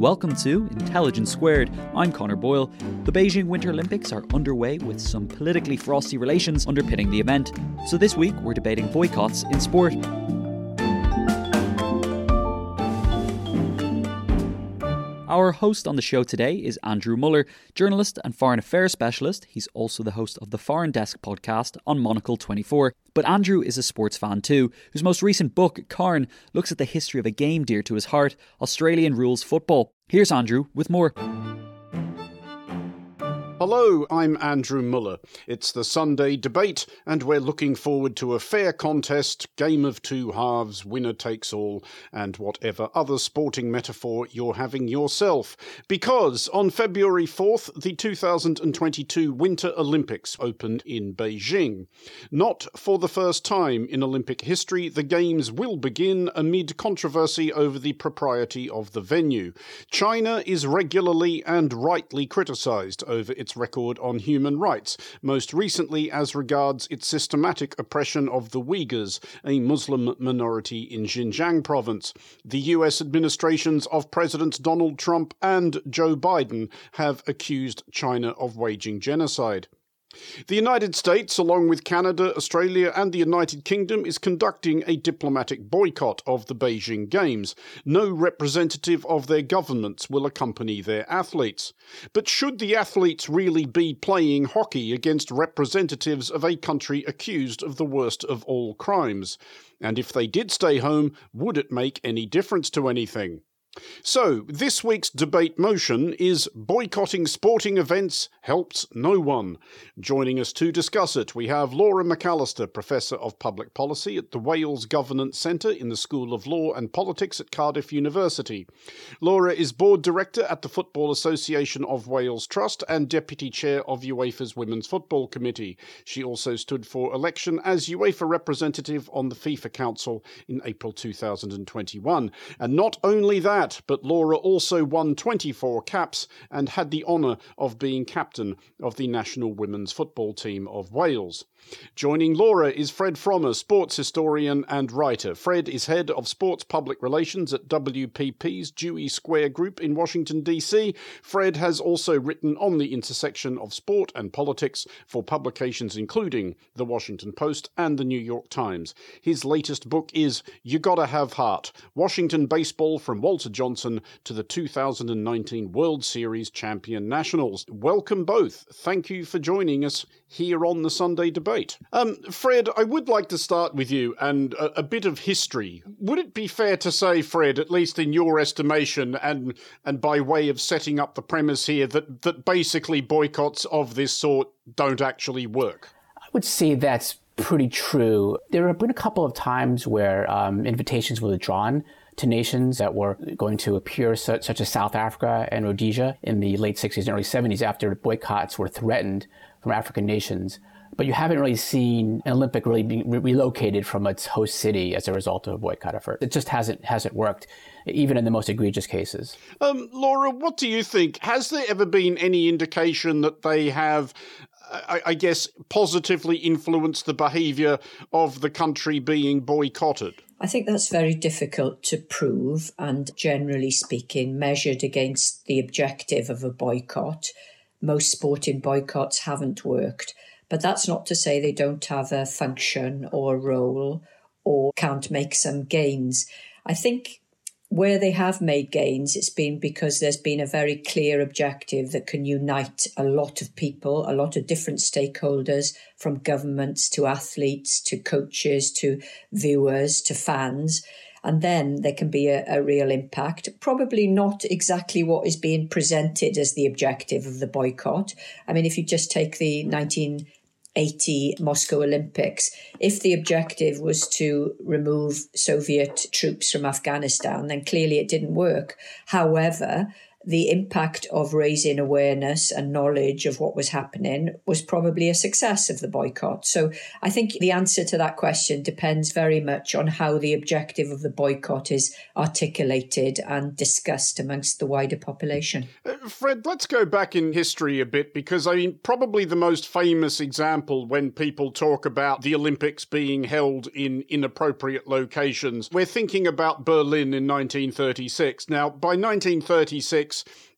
Welcome to Intelligence Squared. I'm Connor Boyle. The Beijing Winter Olympics are underway with some politically frosty relations underpinning the event. So this week we're debating boycotts in sport. Our host on the show today is Andrew Mueller, journalist and foreign affairs specialist. He's also the host of the Foreign Desk podcast on Monocle 24. But Andrew is a sports fan too, whose most recent book, Carn, looks at the history of a game dear to his heart Australian rules football. Here's Andrew with more. Hello, I'm Andrew Mueller. It's the Sunday debate, and we're looking forward to a fair contest, game of two halves, winner takes all, and whatever other sporting metaphor you're having yourself. Because on February 4th, the 2022 Winter Olympics opened in Beijing. Not for the first time in Olympic history, the Games will begin amid controversy over the propriety of the venue. China is regularly and rightly criticised over its its record on human rights, most recently as regards its systematic oppression of the Uyghurs, a Muslim minority in Xinjiang province. The US administrations of Presidents Donald Trump and Joe Biden have accused China of waging genocide. The United States, along with Canada, Australia, and the United Kingdom, is conducting a diplomatic boycott of the Beijing Games. No representative of their governments will accompany their athletes. But should the athletes really be playing hockey against representatives of a country accused of the worst of all crimes? And if they did stay home, would it make any difference to anything? So, this week's debate motion is Boycotting Sporting Events Helps No One. Joining us to discuss it, we have Laura McAllister, Professor of Public Policy at the Wales Governance Centre in the School of Law and Politics at Cardiff University. Laura is Board Director at the Football Association of Wales Trust and Deputy Chair of UEFA's Women's Football Committee. She also stood for election as UEFA representative on the FIFA Council in April 2021. And not only that, that, but Laura also won 24 caps and had the honour of being captain of the national women's football team of Wales. Joining Laura is Fred Frommer, sports historian and writer. Fred is head of sports public relations at WPP's Dewey Square Group in Washington, D.C. Fred has also written on the intersection of sport and politics for publications including The Washington Post and The New York Times. His latest book is You Gotta Have Heart Washington Baseball from Walter Johnson to the 2019 World Series champion Nationals. Welcome both. Thank you for joining us here on the Sunday debate. Um, Fred, I would like to start with you and a, a, bit of history. Would it be fair to say, Fred, at least in your estimation, and and by way of setting up the premise here, that that basically boycotts of this sort don't actually work? I would say that's pretty true. There have been a couple of times where um, invitations were withdrawn to nations that were going to appear, such, such as South Africa and Rhodesia, in the late 60s and early 70s after boycotts were threatened from African nations. But you haven't really seen an Olympic really being re- relocated from its host city as a result of a boycott effort. It just hasn't hasn't worked, even in the most egregious cases. Um, Laura, what do you think? Has there ever been any indication that they have I, I, guess, positively influenced the behaviour of the country being boycotted? I think that's very difficult to prove, and generally speaking, measured against the objective of a boycott most sporting boycotts haven't worked. But that's not to say they don't have a function or a role or can't make some gains. I think where they have made gains, it's been because there's been a very clear objective that can unite a lot of people, a lot of different stakeholders, from governments to athletes to coaches to viewers to fans. And then there can be a, a real impact. Probably not exactly what is being presented as the objective of the boycott. I mean, if you just take the 19 80 Moscow Olympics, if the objective was to remove Soviet troops from Afghanistan, then clearly it didn't work. However, the impact of raising awareness and knowledge of what was happening was probably a success of the boycott. So I think the answer to that question depends very much on how the objective of the boycott is articulated and discussed amongst the wider population. Uh, Fred, let's go back in history a bit because I mean, probably the most famous example when people talk about the Olympics being held in inappropriate locations, we're thinking about Berlin in 1936. Now, by 1936,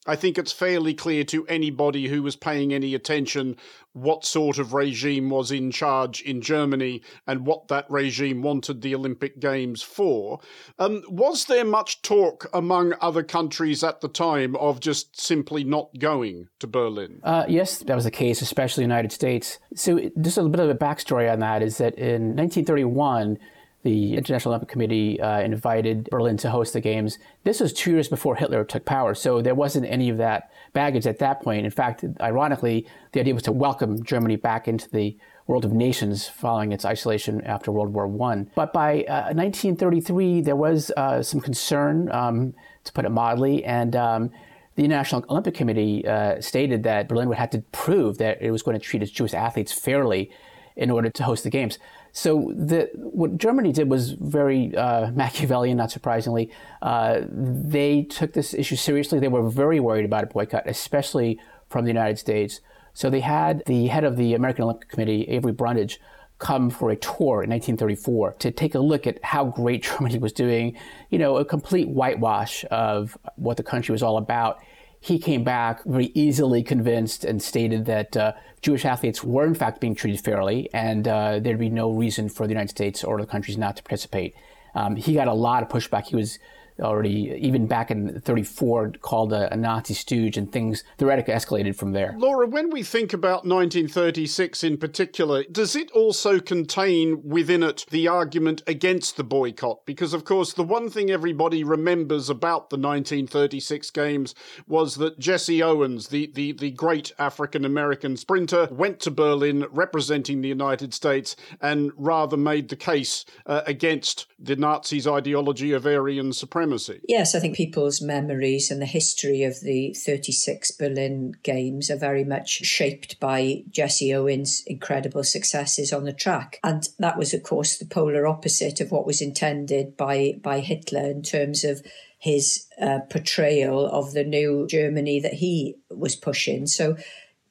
I think it's fairly clear to anybody who was paying any attention what sort of regime was in charge in Germany and what that regime wanted the Olympic Games for. Um, was there much talk among other countries at the time of just simply not going to Berlin? Uh, yes, that was the case, especially the United States. So, just a little bit of a backstory on that is that in 1931, the International Olympic Committee uh, invited Berlin to host the games. This was two years before Hitler took power, so there wasn't any of that baggage at that point. In fact, ironically, the idea was to welcome Germany back into the world of nations following its isolation after World War I. But by uh, 1933, there was uh, some concern, um, to put it mildly, and um, the International Olympic Committee uh, stated that Berlin would have to prove that it was going to treat its Jewish athletes fairly in order to host the games. So the, what Germany did was very uh, Machiavellian, not surprisingly. Uh, they took this issue seriously. They were very worried about a boycott, especially from the United States. So they had the head of the American Olympic Committee, Avery Brundage, come for a tour in 1934 to take a look at how great Germany was doing, you know, a complete whitewash of what the country was all about he came back very easily convinced and stated that uh, Jewish athletes were in fact being treated fairly and uh, there'd be no reason for the United States or the countries not to participate. Um, he got a lot of pushback. He was already, even back in 34, called a, a, Nazi stooge, and things, the rhetoric escalated from there. Laura, when we think about 1936 in particular, does it also contain within it the argument against the boycott? Because, of course, the one thing everybody remembers about the 1936 games was that Jesse Owens, the, the, the great African American sprinter, went to Berlin representing the United States and rather made the case uh, against the Nazis' ideology of Aryan supremacy supremacy. Yes, I think people's memories and the history of the 36 Berlin Games are very much shaped by Jesse Owens' incredible successes on the track. And that was, of course, the polar opposite of what was intended by, by Hitler in terms of his uh, portrayal of the new Germany that he was pushing. So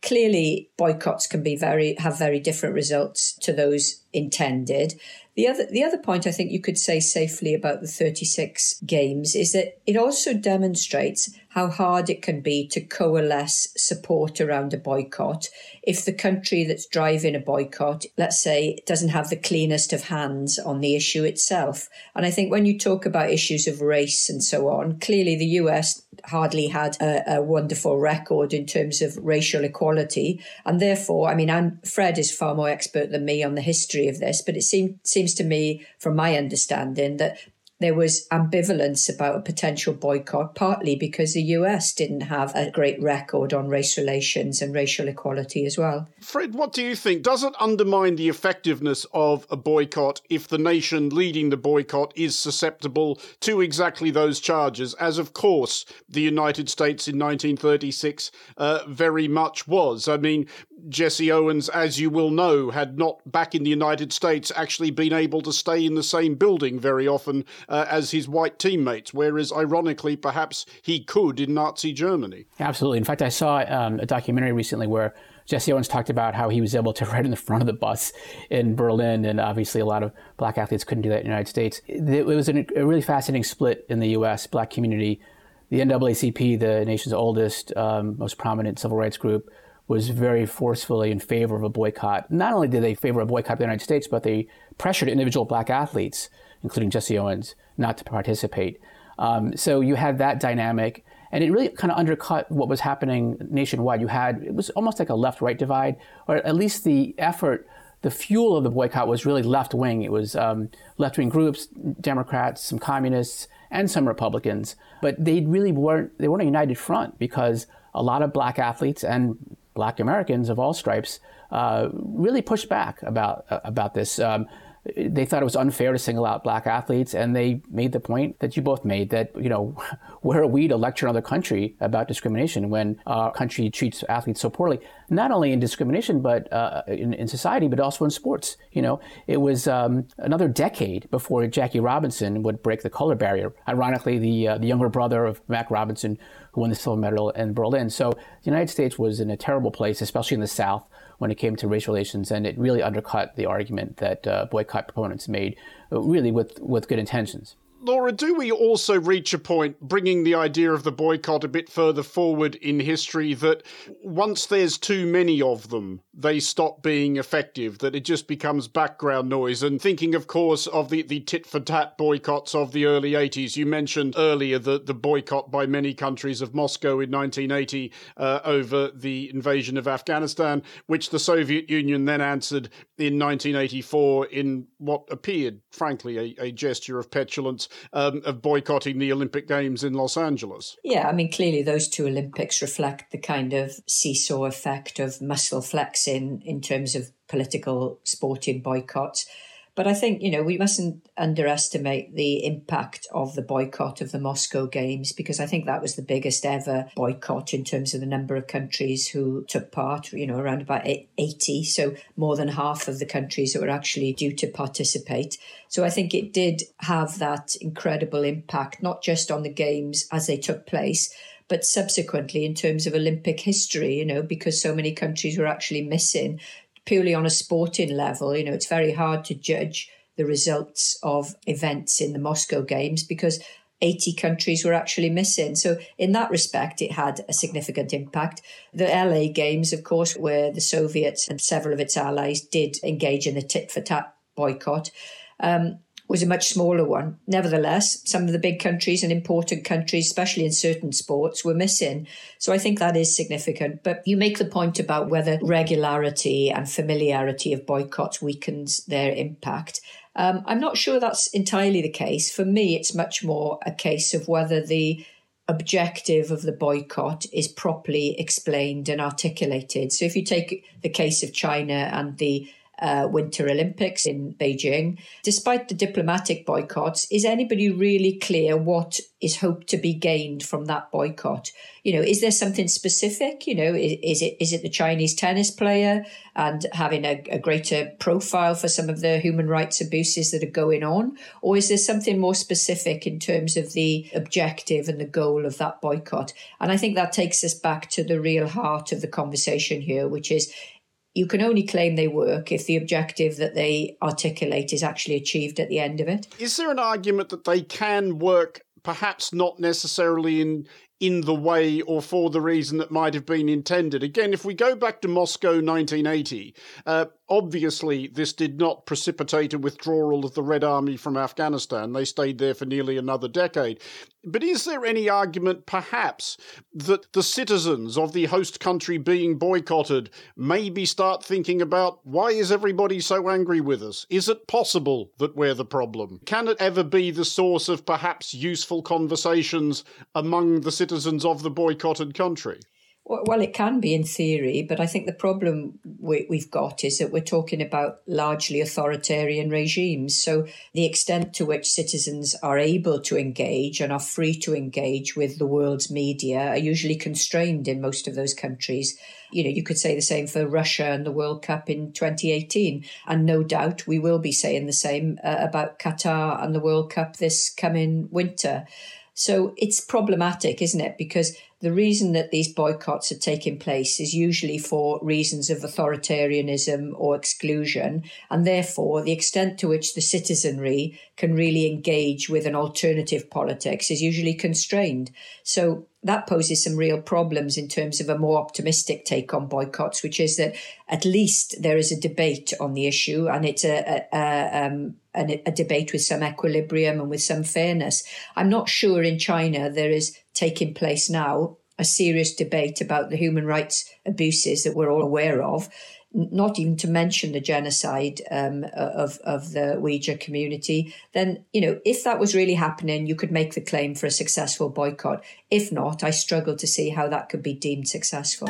clearly boycotts can be very have very different results to those intended the other, the other point I think you could say safely about the 36 games is that it also demonstrates how hard it can be to coalesce support around a boycott if the country that's driving a boycott, let's say, doesn't have the cleanest of hands on the issue itself. And I think when you talk about issues of race and so on, clearly the US hardly had a, a wonderful record in terms of racial equality. And therefore, I mean, I'm, Fred is far more expert than me on the history of this, but it seems seems to me, from my understanding, that there was ambivalence about a potential boycott, partly because the US didn't have a great record on race relations and racial equality as well. Fred, what do you think? Does it undermine the effectiveness of a boycott if the nation leading the boycott is susceptible to exactly those charges, as of course the United States in 1936 uh, very much was? I mean, Jesse Owens, as you will know, had not back in the United States actually been able to stay in the same building very often uh, as his white teammates, whereas ironically, perhaps he could in Nazi Germany. Absolutely. In fact, I saw um, a documentary recently where Jesse Owens talked about how he was able to ride in the front of the bus in Berlin, and obviously a lot of black athletes couldn't do that in the United States. It was a really fascinating split in the U.S. black community. The NAACP, the nation's oldest, um, most prominent civil rights group, was very forcefully in favor of a boycott. Not only did they favor a boycott of the United States, but they pressured individual black athletes, including Jesse Owens, not to participate. Um, so you had that dynamic. And it really kind of undercut what was happening nationwide. You had, it was almost like a left right divide, or at least the effort the fuel of the boycott was really left wing. It was um, left wing groups, Democrats, some communists, and some Republicans. But they really weren't they weren't a united front because a lot of black athletes and black Americans of all stripes uh, really pushed back about uh, about this. Um, they thought it was unfair to single out black athletes, and they made the point that you both made that you know, where are we to lecture another country about discrimination when our country treats athletes so poorly? Not only in discrimination, but uh, in, in, society, but also in sports. You know, it was um, another decade before Jackie Robinson would break the color barrier. Ironically, the uh, the younger brother of Mack Robinson, who won the silver medal in Berlin. So the United States was in a terrible place, especially in the South when it came to race relations, and it really undercut the argument that uh, boycott proponents made, uh, really with, with good intentions. Laura, do we also reach a point, bringing the idea of the boycott a bit further forward in history, that once there's too many of them, they stop being effective, that it just becomes background noise? And thinking, of course, of the, the tit for tat boycotts of the early 80s, you mentioned earlier the, the boycott by many countries of Moscow in 1980 uh, over the invasion of Afghanistan, which the Soviet Union then answered in 1984 in what appeared, frankly, a, a gesture of petulance um, of boycotting the Olympic Games in Los Angeles. Yeah, I mean, clearly those two Olympics reflect the kind of seesaw effect of muscle flexing in terms of political sporting boycotts. But I think, you know, we mustn't underestimate the impact of the boycott of the Moscow Games because I think that was the biggest ever boycott in terms of the number of countries who took part, you know, around about 80. So more than half of the countries that were actually due to participate. So I think it did have that incredible impact, not just on the Games as they took place, but subsequently in terms of Olympic history, you know, because so many countries were actually missing purely on a sporting level, you know, it's very hard to judge the results of events in the Moscow Games because 80 countries were actually missing. So, in that respect, it had a significant impact. The LA Games, of course, where the Soviets and several of its allies did engage in the tit for tat boycott. Um, was a much smaller one. Nevertheless, some of the big countries and important countries, especially in certain sports, were missing. So I think that is significant. But you make the point about whether regularity and familiarity of boycotts weakens their impact. Um, I'm not sure that's entirely the case. For me, it's much more a case of whether the objective of the boycott is properly explained and articulated. So if you take the case of China and the uh, Winter Olympics in Beijing. Despite the diplomatic boycotts, is anybody really clear what is hoped to be gained from that boycott? You know, is there something specific? You know, is, is it is it the Chinese tennis player and having a, a greater profile for some of the human rights abuses that are going on, or is there something more specific in terms of the objective and the goal of that boycott? And I think that takes us back to the real heart of the conversation here, which is you can only claim they work if the objective that they articulate is actually achieved at the end of it. Is there an argument that they can work, perhaps not necessarily in in the way or for the reason that might have been intended. Again, if we go back to Moscow 1980, uh, obviously this did not precipitate a withdrawal of the Red Army from Afghanistan. They stayed there for nearly another decade. But is there any argument, perhaps, that the citizens of the host country being boycotted maybe start thinking about why is everybody so angry with us? Is it possible that we're the problem? Can it ever be the source of perhaps useful conversations among the citizens? Citizens of the boycotted country? Well, it can be in theory, but I think the problem we, have got is that we're talking about largely authoritarian regimes. So, the extent to which citizens are able to engage and are free to engage with the world's media are usually constrained in most of those countries. You know, you could say the same for Russia and the World Cup in 2018. And no doubt we will be saying the same uh, about Qatar and the World Cup this coming winter. So it's problematic, isn't it? Because the reason that these boycotts are taking place is usually for reasons of authoritarianism or exclusion, and therefore the extent to which the citizenry can really engage with an alternative politics is usually constrained. So that poses some real problems in terms of a more optimistic take on boycotts, which is that at least there is a debate on the issue and it's a, a, a, um, a, a debate with some equilibrium and with some fairness. I'm not sure in China there is taking place now a serious debate about the human rights abuses that we're all aware of not even to mention the genocide um, of of the Uyghur community, then you know if that was really happening, you could make the claim for a successful boycott. If not, I struggle to see how that could be deemed successful.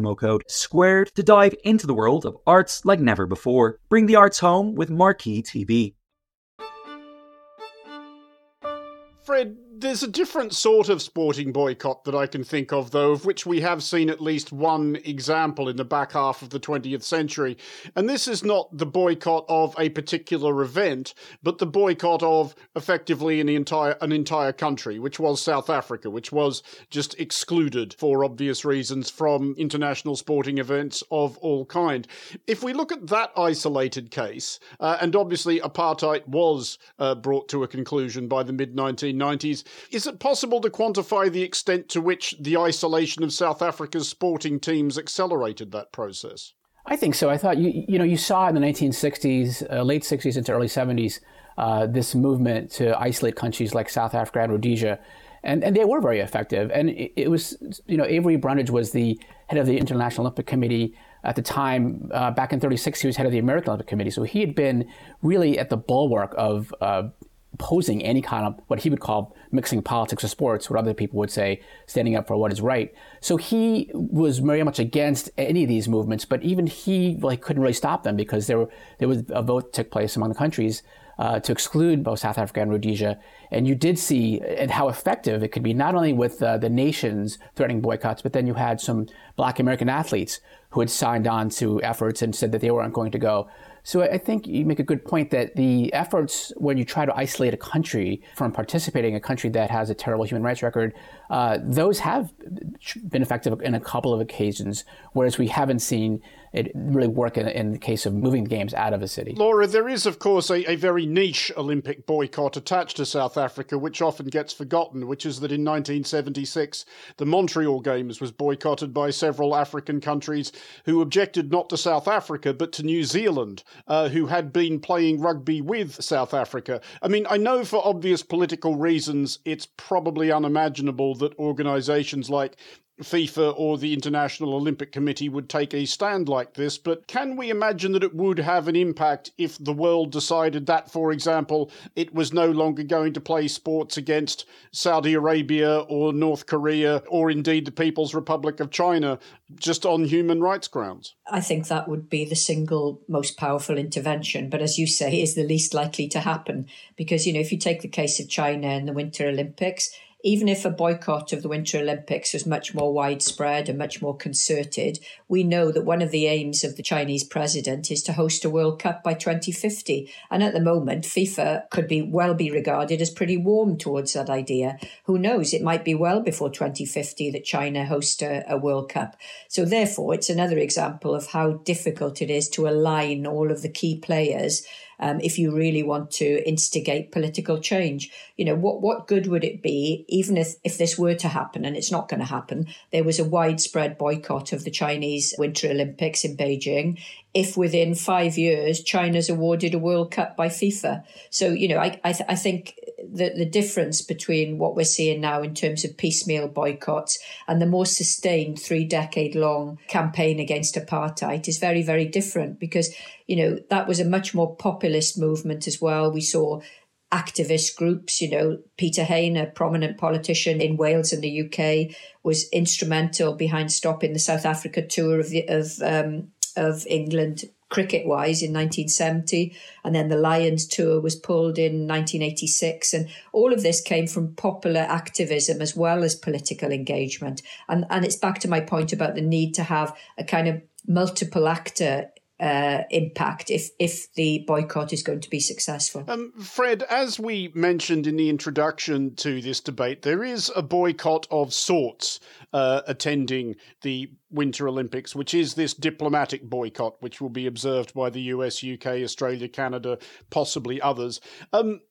code SQUARED to dive into the world of arts like never before. Bring the arts home with Marquee TV. Fred, there's a different sort of sporting boycott that I can think of, though, of which we have seen at least one example in the back half of the 20th century. And this is not the boycott of a particular event, but the boycott of effectively an entire an entire country, which was South Africa, which was just excluded for obvious reasons from international sporting events of all kind. If we look at that isolated case, uh, and obviously apartheid was uh, brought to a conclusion by the mid 1990s is it possible to quantify the extent to which the isolation of South Africa's sporting teams accelerated that process? I think so. I thought you you know you saw in the 1960s, uh, late 60s into early 70s, uh, this movement to isolate countries like South Africa and Rhodesia, and and they were very effective. And it, it was you know Avery Brundage was the head of the International Olympic Committee at the time. Uh, back in 36, he was head of the American Olympic Committee, so he had been really at the bulwark of uh, opposing any kind of what he would call mixing politics with sports, what other people would say standing up for what is right. So he was very much against any of these movements, but even he like couldn't really stop them because there were there was a vote took place among the countries uh, to exclude both South Africa and Rhodesia, and you did see and how effective it could be not only with uh, the nations threatening boycotts, but then you had some Black American athletes who had signed on to efforts and said that they weren't going to go. So I think you make a good point that the efforts when you try to isolate a country from participating, a country that has a terrible human rights record, uh, those have been effective in a couple of occasions, whereas we haven't seen it really work in, in, the case of moving the games out of a city. Laura, there is, of course, a, a, very niche Olympic boycott attached to South Africa, which often gets forgotten, which is that in 1976, the Montreal Games was boycotted by several African countries who objected not to South Africa, but to New Zealand, uh, who had been playing rugby with South Africa. I mean, I know for obvious political reasons, it's probably unimaginable that organisations like FIFA or the International Olympic Committee would take a stand like this, but can we imagine that it would have an impact if the world decided that, for example, it was no longer going to play sports against Saudi Arabia or North Korea or indeed the People's Republic of China just on human rights grounds? I think that would be the single most powerful intervention, but as you say, is the least likely to happen. Because, you know, if you take the case of China and the Winter Olympics, even if a boycott of the Winter Olympics was much more widespread and much more concerted, we know that one of the aims of the Chinese president is to host a World Cup by 2050. And at the moment, FIFA could be well be regarded as pretty warm towards that idea. Who knows? It might be well before 2050 that China hosts a, a World Cup. So therefore, it's another example of how difficult it is to align all of the key players um, if you really want to instigate political change. You know, what, what good would it be, even if, if this were to happen, and it's not going to happen, there was a widespread boycott of the Chinese Winter Olympics in Beijing, if within five years China's awarded a World Cup by FIFA. So, you know, I, I, th- I think the, the difference between what we're seeing now in terms of piecemeal boycotts and the more sustained three decade long campaign against apartheid is very, very different because, you know, that was a much more populist movement as well. We saw activist groups. You know, Peter Hain, a prominent politician in Wales and the UK, was instrumental behind stopping the South Africa tour of the of um, of England cricket wise in 1970 and then the lions tour was pulled in 1986 and all of this came from popular activism as well as political engagement. And and it's back to my point about the need to have a kind of multiple actor uh, impact if if the boycott is going to be successful. Um, Fred, as we mentioned in the introduction to this debate, there is a boycott of sorts uh, attending the Winter Olympics, which is this diplomatic boycott, which will be observed by the US, UK, Australia, Canada, possibly others. Um,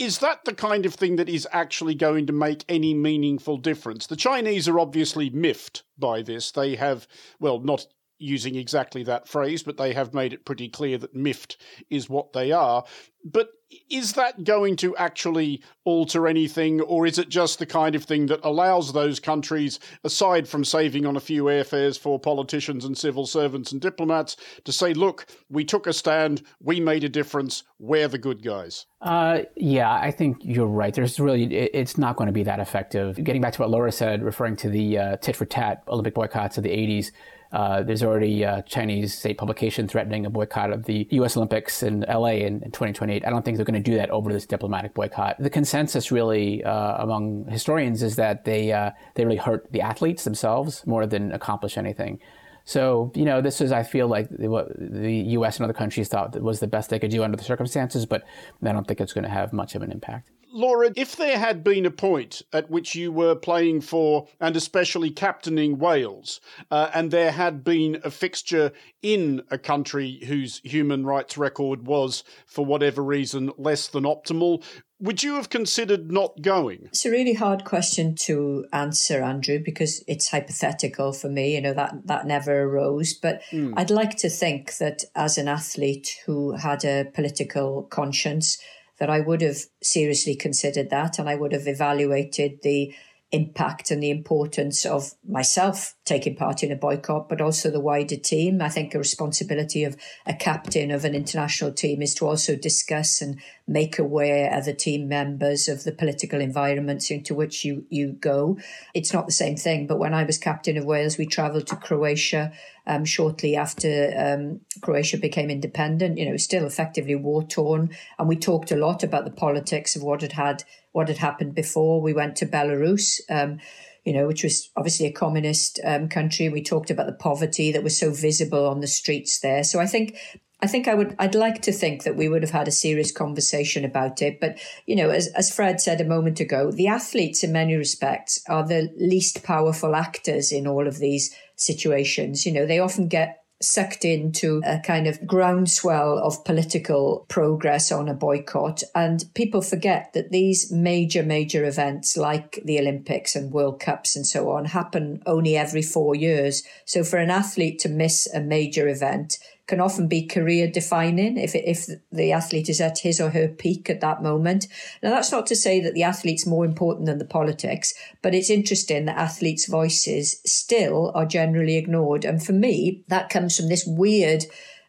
is that the kind of thing that is actually going to make any meaningful difference? The Chinese are obviously miffed by this. They have, well, not using exactly that phrase, but they have made it pretty clear that MIFT is what they are. But is that going to actually alter anything, or is it just the kind of thing that allows those countries, aside from saving on a few airfares for politicians and civil servants and diplomats, to say, look, we took a stand, we made a difference, we're the good guys? Uh, yeah, I think you're right. There's really, it's not going to be that effective. Getting back to what Laura said, referring to the uh, tit for tat Olympic boycotts of the 80s, uh, there's already a Chinese state publication threatening a boycott of the U.S. Olympics in L.A. in, in 2028. I don't think they're going to do that over this diplomatic boycott. The consensus really uh, among historians is that they uh, they really hurt the athletes themselves more than accomplish anything. So, you know, this is, I feel like, what the U.S. and other countries thought was the best they could do under the circumstances, but I don't think it's going to have much of an impact. Laura, if there had been a point at which you were playing for and especially captaining Wales, uh, and there had been a fixture in a country whose human rights record was, for whatever reason, less than optimal, would you have considered not going? It's a really hard question to answer, Andrew, because it's hypothetical for me. You know, that, that never arose. But mm. I'd like to think that as an athlete who had a political conscience, that I would have seriously considered that and I would have evaluated the impact and the importance of myself taking part in a boycott, but also the wider team. I think a responsibility of a captain of an international team is to also discuss and make aware other team members of the political environments into which you, you go. It's not the same thing, but when I was captain of Wales, we travelled to Croatia um, shortly after um, Croatia became independent. You know, still effectively war torn, and we talked a lot about the politics of what had had what had happened before. We went to Belarus. Um, you know, which was obviously a communist um, country. We talked about the poverty that was so visible on the streets there. So I think I think I would, I'd like to think that we would have had a serious conversation about it. But, you know, as, as Fred said a moment ago, the athletes in many respects are the least powerful actors in all of these situations. You know, they often get sucked into a kind of groundswell of political progress on a boycott. And people forget that these major, major events like the Olympics and World Cups and so on happen only every four years. So for an athlete to miss a major event can often be career defining if, if the athlete is at his or her peak at that moment. Now, that's not to say that the athlete's more important than the politics, but it's interesting that athletes' voices still are generally ignored. And for me, that comes from this weird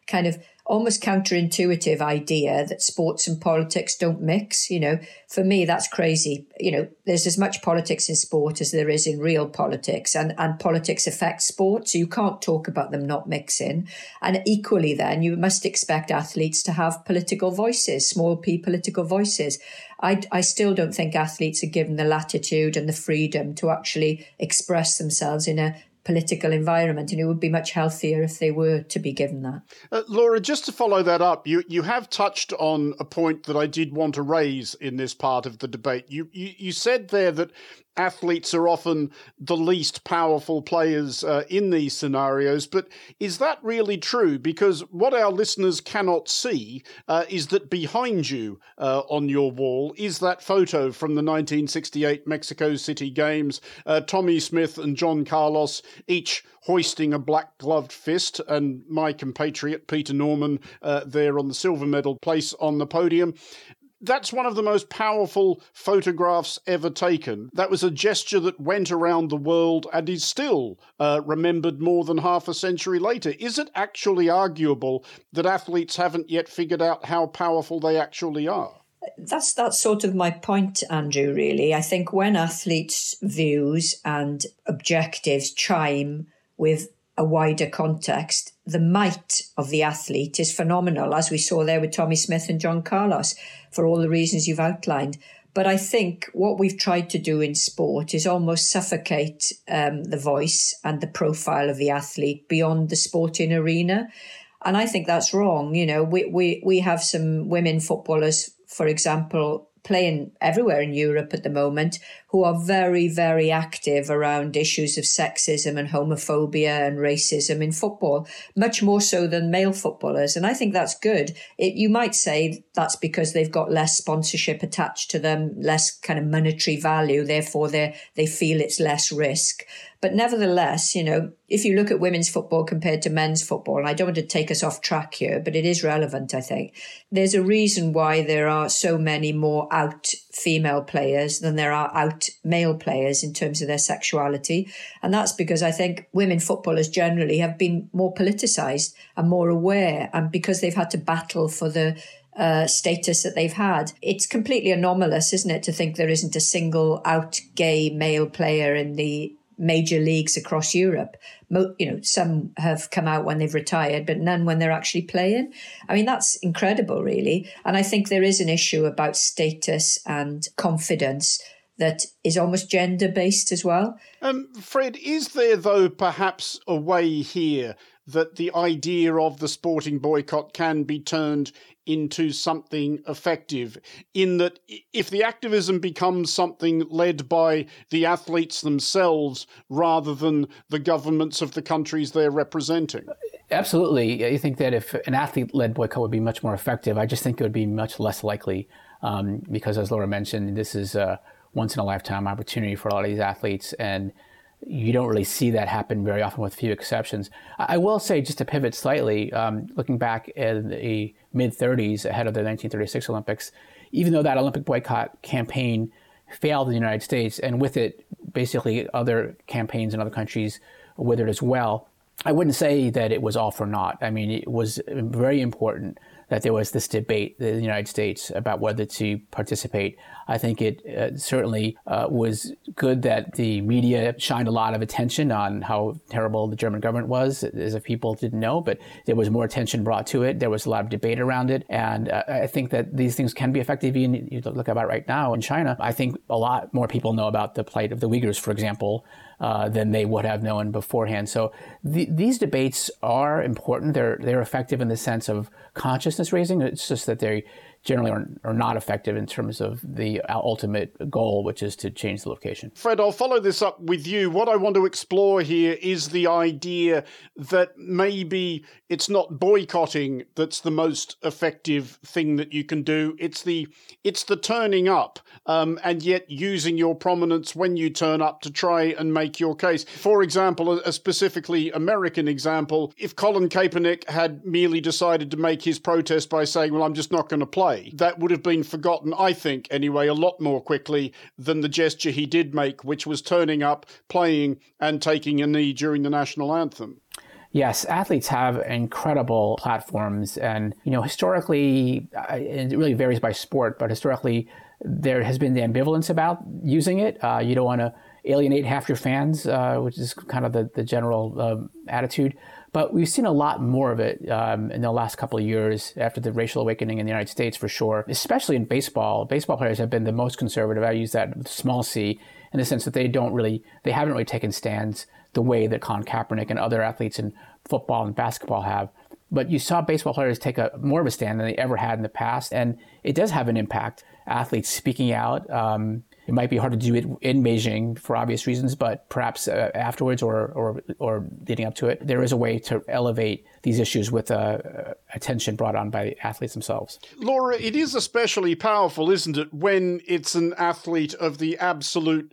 kind of almost counterintuitive idea that sports and politics don't mix. You know, for me, that's crazy. You know, there's as much politics in sport as there is in real politics, and, and politics affects sport. So you can't talk about them not mixing. And equally, then, you must expect athletes to have political voices, small p political voices. I, I still don't think athletes are given the latitude and the freedom to actually express themselves in a political environment, and it would be much healthier if they were to be given that. Uh, Laura, just to follow that up, you you have touched on a point that I did want to raise in this part of the debate. You you, you said there that athletes are often the least powerful players uh, in these scenarios. But is that really true? Because what our listeners cannot see uh, is that behind you uh, on your wall is that photo from the 1968 Mexico City Games. Uh, Tommie Smith and John Carlos each hoisting a black gloved fist, and my compatriot Peter Norman uh, there on the silver medal place on the podium that's one of the most powerful photographs ever taken. That was a gesture that went around the world and is still uh, remembered more than half a century later. Is it actually arguable that athletes haven't yet figured out how powerful they actually are? That's that's sort of my point, Andrew. Really, I think when athletes' views and objectives chime with a wider context, the might of the athlete is phenomenal, as we saw there with Tommie Smith and John Carlos, for all the reasons you've outlined. But I think what we've tried to do in sport is almost suffocate um, the voice and the profile of the athlete beyond the sporting arena. And I think that's wrong. You know, we, we, we have some women footballers, for example, playing everywhere in Europe at the moment who are very, very active around issues of sexism and homophobia and racism in football, much more so than male footballers. And I think that's good. It, you might say that's because they've got less sponsorship attached to them, less kind of monetary value. Therefore, they they feel it's less risk. But nevertheless, you know, if you look at women's football compared to men's football, and I don't want to take us off track here, but it is relevant, I think. There's a reason why there are so many more out female players than there are out male players in terms of their sexuality. And that's because I think women footballers generally have been more politicized and more aware, and because they've had to battle for the uh, status that they've had. It's completely anomalous, isn't it, to think there isn't a single out gay male player in the major leagues across Europe. Mo- you know, some have come out when they've retired, but none when they're actually playing. I mean, that's incredible, really. And I think there is an issue about status and confidence that is almost gender based as well. Um, Fred, is there, though, perhaps a way here that the idea of the sporting boycott can be turned into something effective in that if the activism becomes something led by the athletes themselves rather than the governments of the countries they're representing. Absolutely. I think that if an athlete led boycott would be much more effective i just think it would be much less likely um, because as laura mentioned this is a once in a lifetime opportunity for a lot of these athletes and you don't really see that happen very often with a few exceptions. I will say, just to pivot slightly, um, looking back in the mid 30s ahead of the 1936 Olympics, even though that Olympic boycott campaign failed in the United States, and with it, basically other campaigns in other countries withered as well, I wouldn't say that it was all for naught. I mean, it was very important that there was this debate in the United States about whether to participate. I think it uh, certainly uh, was good that the media shined a lot of attention on how terrible the German government was, as if people didn't know, but there was more attention brought to it. There was a lot of debate around it. And uh, I think that these things can be effective. Even you look about right now in China, I think a lot more people know about the plight of the Uyghurs, for example, uh, than they would have known beforehand. So the, these debates are important. They're they're effective in the sense of consciousness raising. It's just that they generally are, are not effective in terms of the ultimate goal, which is to change the location. Fred, I'll follow this up with you. What I want to explore here is the idea that maybe it's not boycotting that's the most effective thing that you can do. It's the it's the turning up, um, and yet using your prominence when you turn up to try and make your case. For example, a specifically American example, if Colin Kaepernick had merely decided to make his protest by saying, "Well, I'm just not going to play," that would have been forgotten, I think, anyway, a lot more quickly than the gesture he did make, which was turning up, playing, and taking a knee during the national anthem. Yes, athletes have incredible platforms, and you know historically, it really varies by sport, but historically, there has been the ambivalence about using it. Uh, you don't want to alienate half your fans, uh, which is kind of the the general um, attitude. But we've seen a lot more of it um, in the last couple of years after the racial awakening in the United States, for sure, especially in baseball. Baseball players have been the most conservative. I use that small c in the sense that they don't really, they haven't really taken stands the way that Colin Kaepernick and other athletes in football and basketball have. But you saw baseball players take a more of a stand than they ever had in the past, and it does have an impact. Athletes speaking out, um, it might be hard to do it in Beijing for obvious reasons, but perhaps uh, afterwards or, or, or leading up to it, there is a way to elevate these issues with uh, attention brought on by the athletes themselves. Laura, it is especially powerful, isn't it, when it's an athlete of the absolute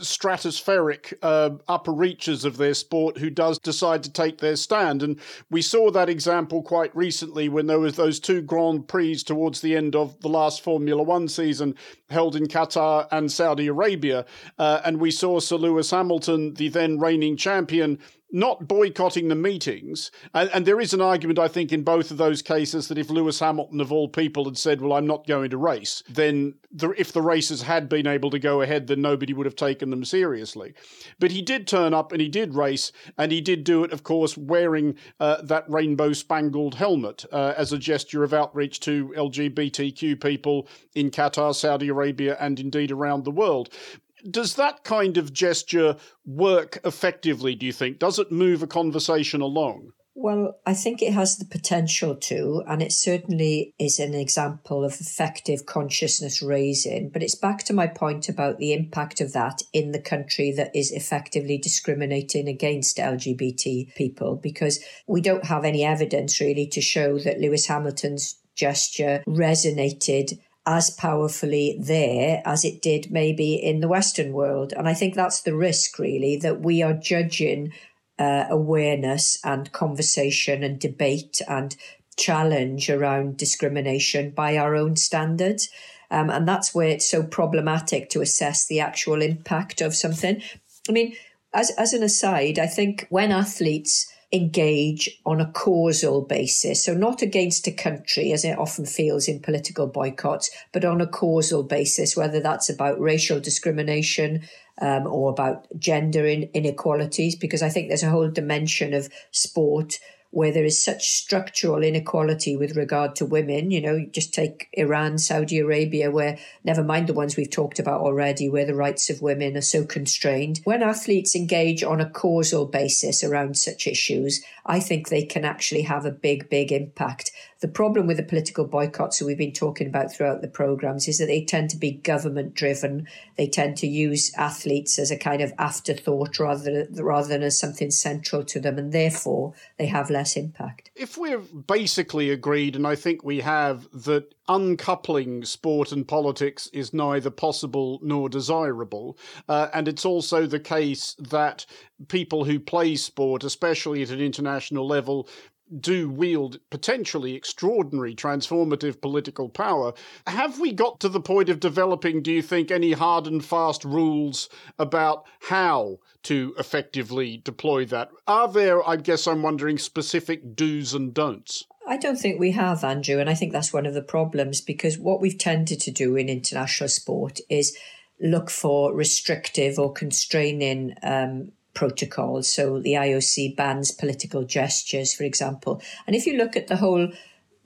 stratospheric uh, upper reaches of their sport who does decide to take their stand. And we saw that example quite recently when there was those two Grand Prix towards the end of the last Formula One season held in Qatar and Saudi Arabia. Uh, and we saw Sir Lewis Hamilton, the then reigning champion, not boycotting the meetings. And, and, there is an argument, I think, in both of those cases that if Lewis Hamilton, of all people, had said, Well, I'm not going to race, then the, if the races had been able to go ahead, then nobody would have taken them seriously. But he did turn up and he did race, and he did do it, of course, wearing uh, that rainbow spangled helmet uh, as a gesture of outreach to LGBTQ people in Qatar, Saudi Arabia, and indeed around the world does that kind of gesture work effectively, do you think? Does it move a conversation along? Well, I think it has the potential to, and it certainly is an example of effective consciousness raising. But it's back to my point about the impact of that in the country that is effectively discriminating against LGBT people, because we don't have any evidence really to show that Lewis Hamilton's gesture resonated as powerfully there as it did maybe in the Western world. And I think that's the risk, really, that we are judging uh, awareness and conversation and debate and challenge around discrimination by our own standards. Um, and that's where it's so problematic to assess the actual impact of something. I mean, as, as an aside, I think when athletes engage on a causal basis. So, not against a country, as it often feels in political boycotts, but on a causal basis, whether that's about racial discrimination um, or about gender in- inequalities, because I think there's a whole dimension of sport where there is such structural inequality with regard to women. You know, just take Iran, Saudi Arabia, where never mind the ones we've talked about already, where the rights of women are so constrained. When athletes engage on a causal basis around such issues, I think they can actually have a big, big impact. The problem with the political boycotts that we've been talking about throughout the programs is that they tend to be government driven. They tend to use athletes as a kind of afterthought rather, rather than as something central to them, and therefore they have less impact. If we're basically agreed, and I think we have, that uncoupling sport and politics is neither possible nor desirable, uh, and it's also the case that people who play sport, especially at an international level, do wield potentially extraordinary transformative political power. Have we got to the point of developing, do you think, any hard and fast rules about how to effectively deploy that? Are there, I guess I'm wondering, specific do's and don'ts? I don't think we have, Andrew, and I think that's one of the problems because what we've tended to do in international sport is look for restrictive or constraining um, protocols. So the IOC bans political gestures, for example. And if you look at the whole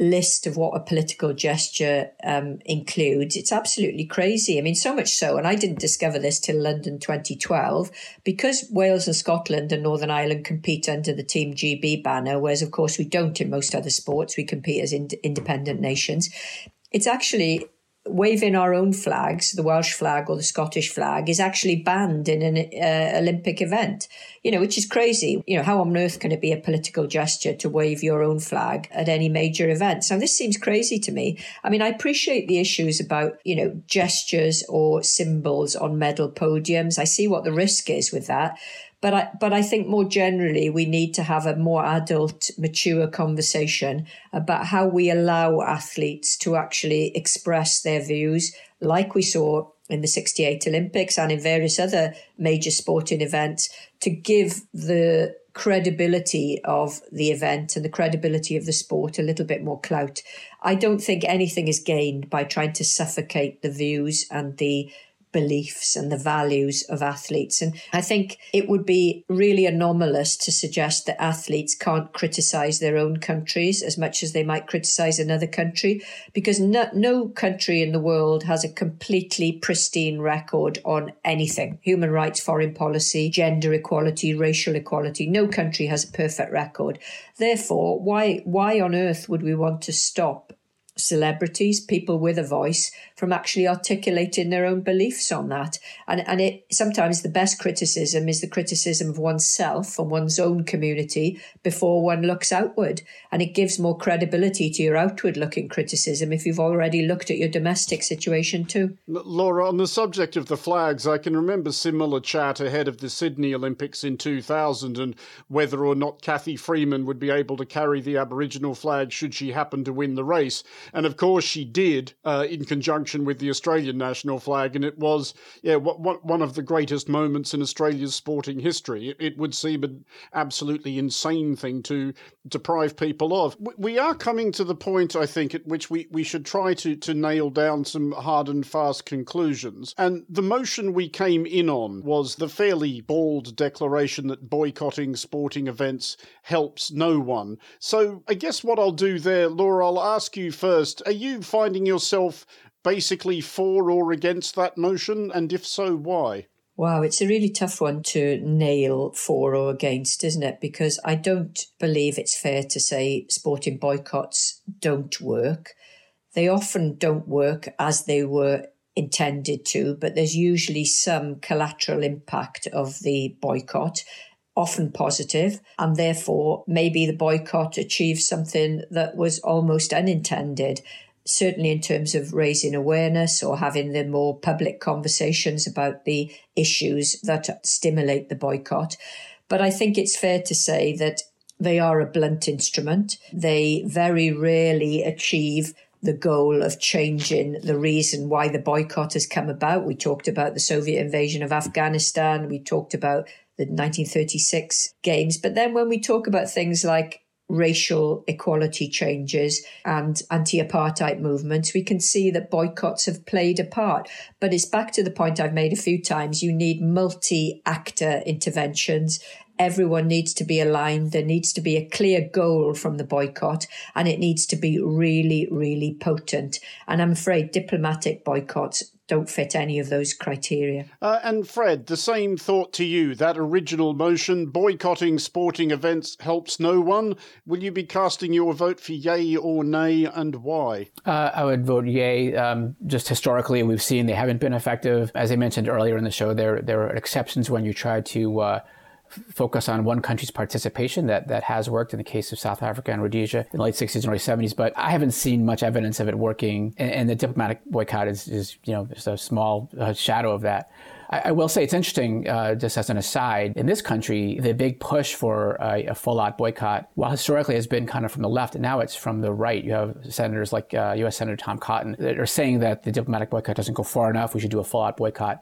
list of what a political gesture um, includes, it's absolutely crazy. I mean, so much so, and I didn't discover this till London 2012, because Wales and Scotland and Northern Ireland compete under the Team GB banner, whereas, of course, we don't in most other sports. We compete as in- independent nations it's actually waving our own flags, the Welsh flag or the Scottish flag, is actually banned in an uh, Olympic event. You know, which is crazy. You know, how on earth can it be a political gesture to wave your own flag at any major event? So this seems crazy to me. I mean, I appreciate the issues about you know gestures or symbols on medal podiums. I see what the risk is with that. But I, but I think more generally, we need to have a more adult, mature conversation about how we allow athletes to actually express their views, like we saw in the 68 Olympics and in various other major sporting events, to give the credibility of the event and the credibility of the sport a little bit more clout. I don't think anything is gained by trying to suffocate the views and the beliefs and the values of athletes. And I think it would be really anomalous to suggest that athletes can't criticize their own countries as much as they might criticize another country, because no, no country in the world has a completely pristine record on anything human rights, foreign policy, gender equality, racial equality. No country has a perfect record. Therefore, why, why on earth would we want to stop celebrities, people with a voice, from actually articulating their own beliefs on that. And and it sometimes the best criticism is the criticism of oneself and one's own community before one looks outward. And it gives more credibility to your outward looking criticism if you've already looked at your domestic situation too. Laura, on the subject of the flags, I can remember similar chat ahead of the Sydney Olympics in 2000 and whether or not Cathy Freeman would be able to carry the Aboriginal flag should she happen to win the race. And of course, she did uh, in conjunction with the Australian national flag, and it was yeah one of the greatest moments in Australia's sporting history. It, it would seem an absolutely insane thing to deprive people of. We are coming to the point, I think, at which we, we should try to, to nail down some hard and fast conclusions. And the motion we came in on was the fairly bald declaration that boycotting sporting events helps no one. So I guess what I'll do there, Laura, I'll ask you first first, are you finding yourself basically for or against that motion? And if so, why? Wow, it's a really tough one to nail for or against, isn't it? Because I don't believe it's fair to say sporting boycotts don't work. They often don't work as they were intended to, but there's usually some collateral impact of the boycott often positive, and therefore maybe the boycott achieved something that was almost unintended. Certainly, in terms of raising awareness or having the more public conversations about the issues that stimulate the boycott. But I think it's fair to say that they are a blunt instrument. They very rarely achieve the goal of changing the reason why the boycott has come about. We talked about the Soviet invasion of Afghanistan. We talked about the 1936 games. But then when we talk about things like racial equality changes and anti apartheid movements, we can see that boycotts have played a part. But it's back to the point I've made a few times. You need multi actor interventions. Everyone needs to be aligned. There needs to be a clear goal from the boycott, and it needs to be really, really potent. And I'm afraid diplomatic boycotts don't fit any of those criteria. Uh, and Fred, the same thought to you. That original motion, boycotting sporting events helps no one. Will you be casting your vote for yay or nay, and why? Uh, I would vote yay. Um, just historically, we've seen they haven't been effective. As I mentioned earlier in the show, there there are exceptions when you try to. Uh, focus on one country's participation that, that has worked in the case of South Africa and Rhodesia in the late 60s and early 70s, but I haven't seen much evidence of it working. And, and the diplomatic boycott is, is, you know, just a small uh, shadow of that. I, I, will say it's interesting, uh, just as an aside, in this country, the big push for a, a full out boycott, while historically has been kind of from the left, and now it's from the right. You have senators like uh, U.S. Senator Tom Cotton that are saying that the diplomatic boycott doesn't go far enough. We should do a full out boycott.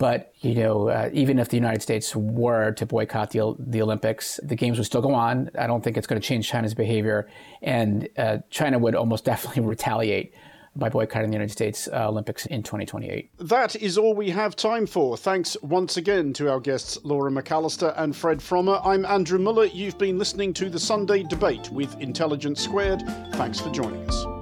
But you know, uh, even if the United States were to boycott the, the Olympics, the games would still go on. I don't think it's going to change China's behavior, and uh, China would almost definitely retaliate by boycotting the United States uh, Olympics in 2028. That is all we have time for. Thanks once again to our guests Laura McAllister and Fred Frommer. I'm Andrew Mueller. You've been listening to the Sunday Debate with Intelligence Squared. Thanks for joining us.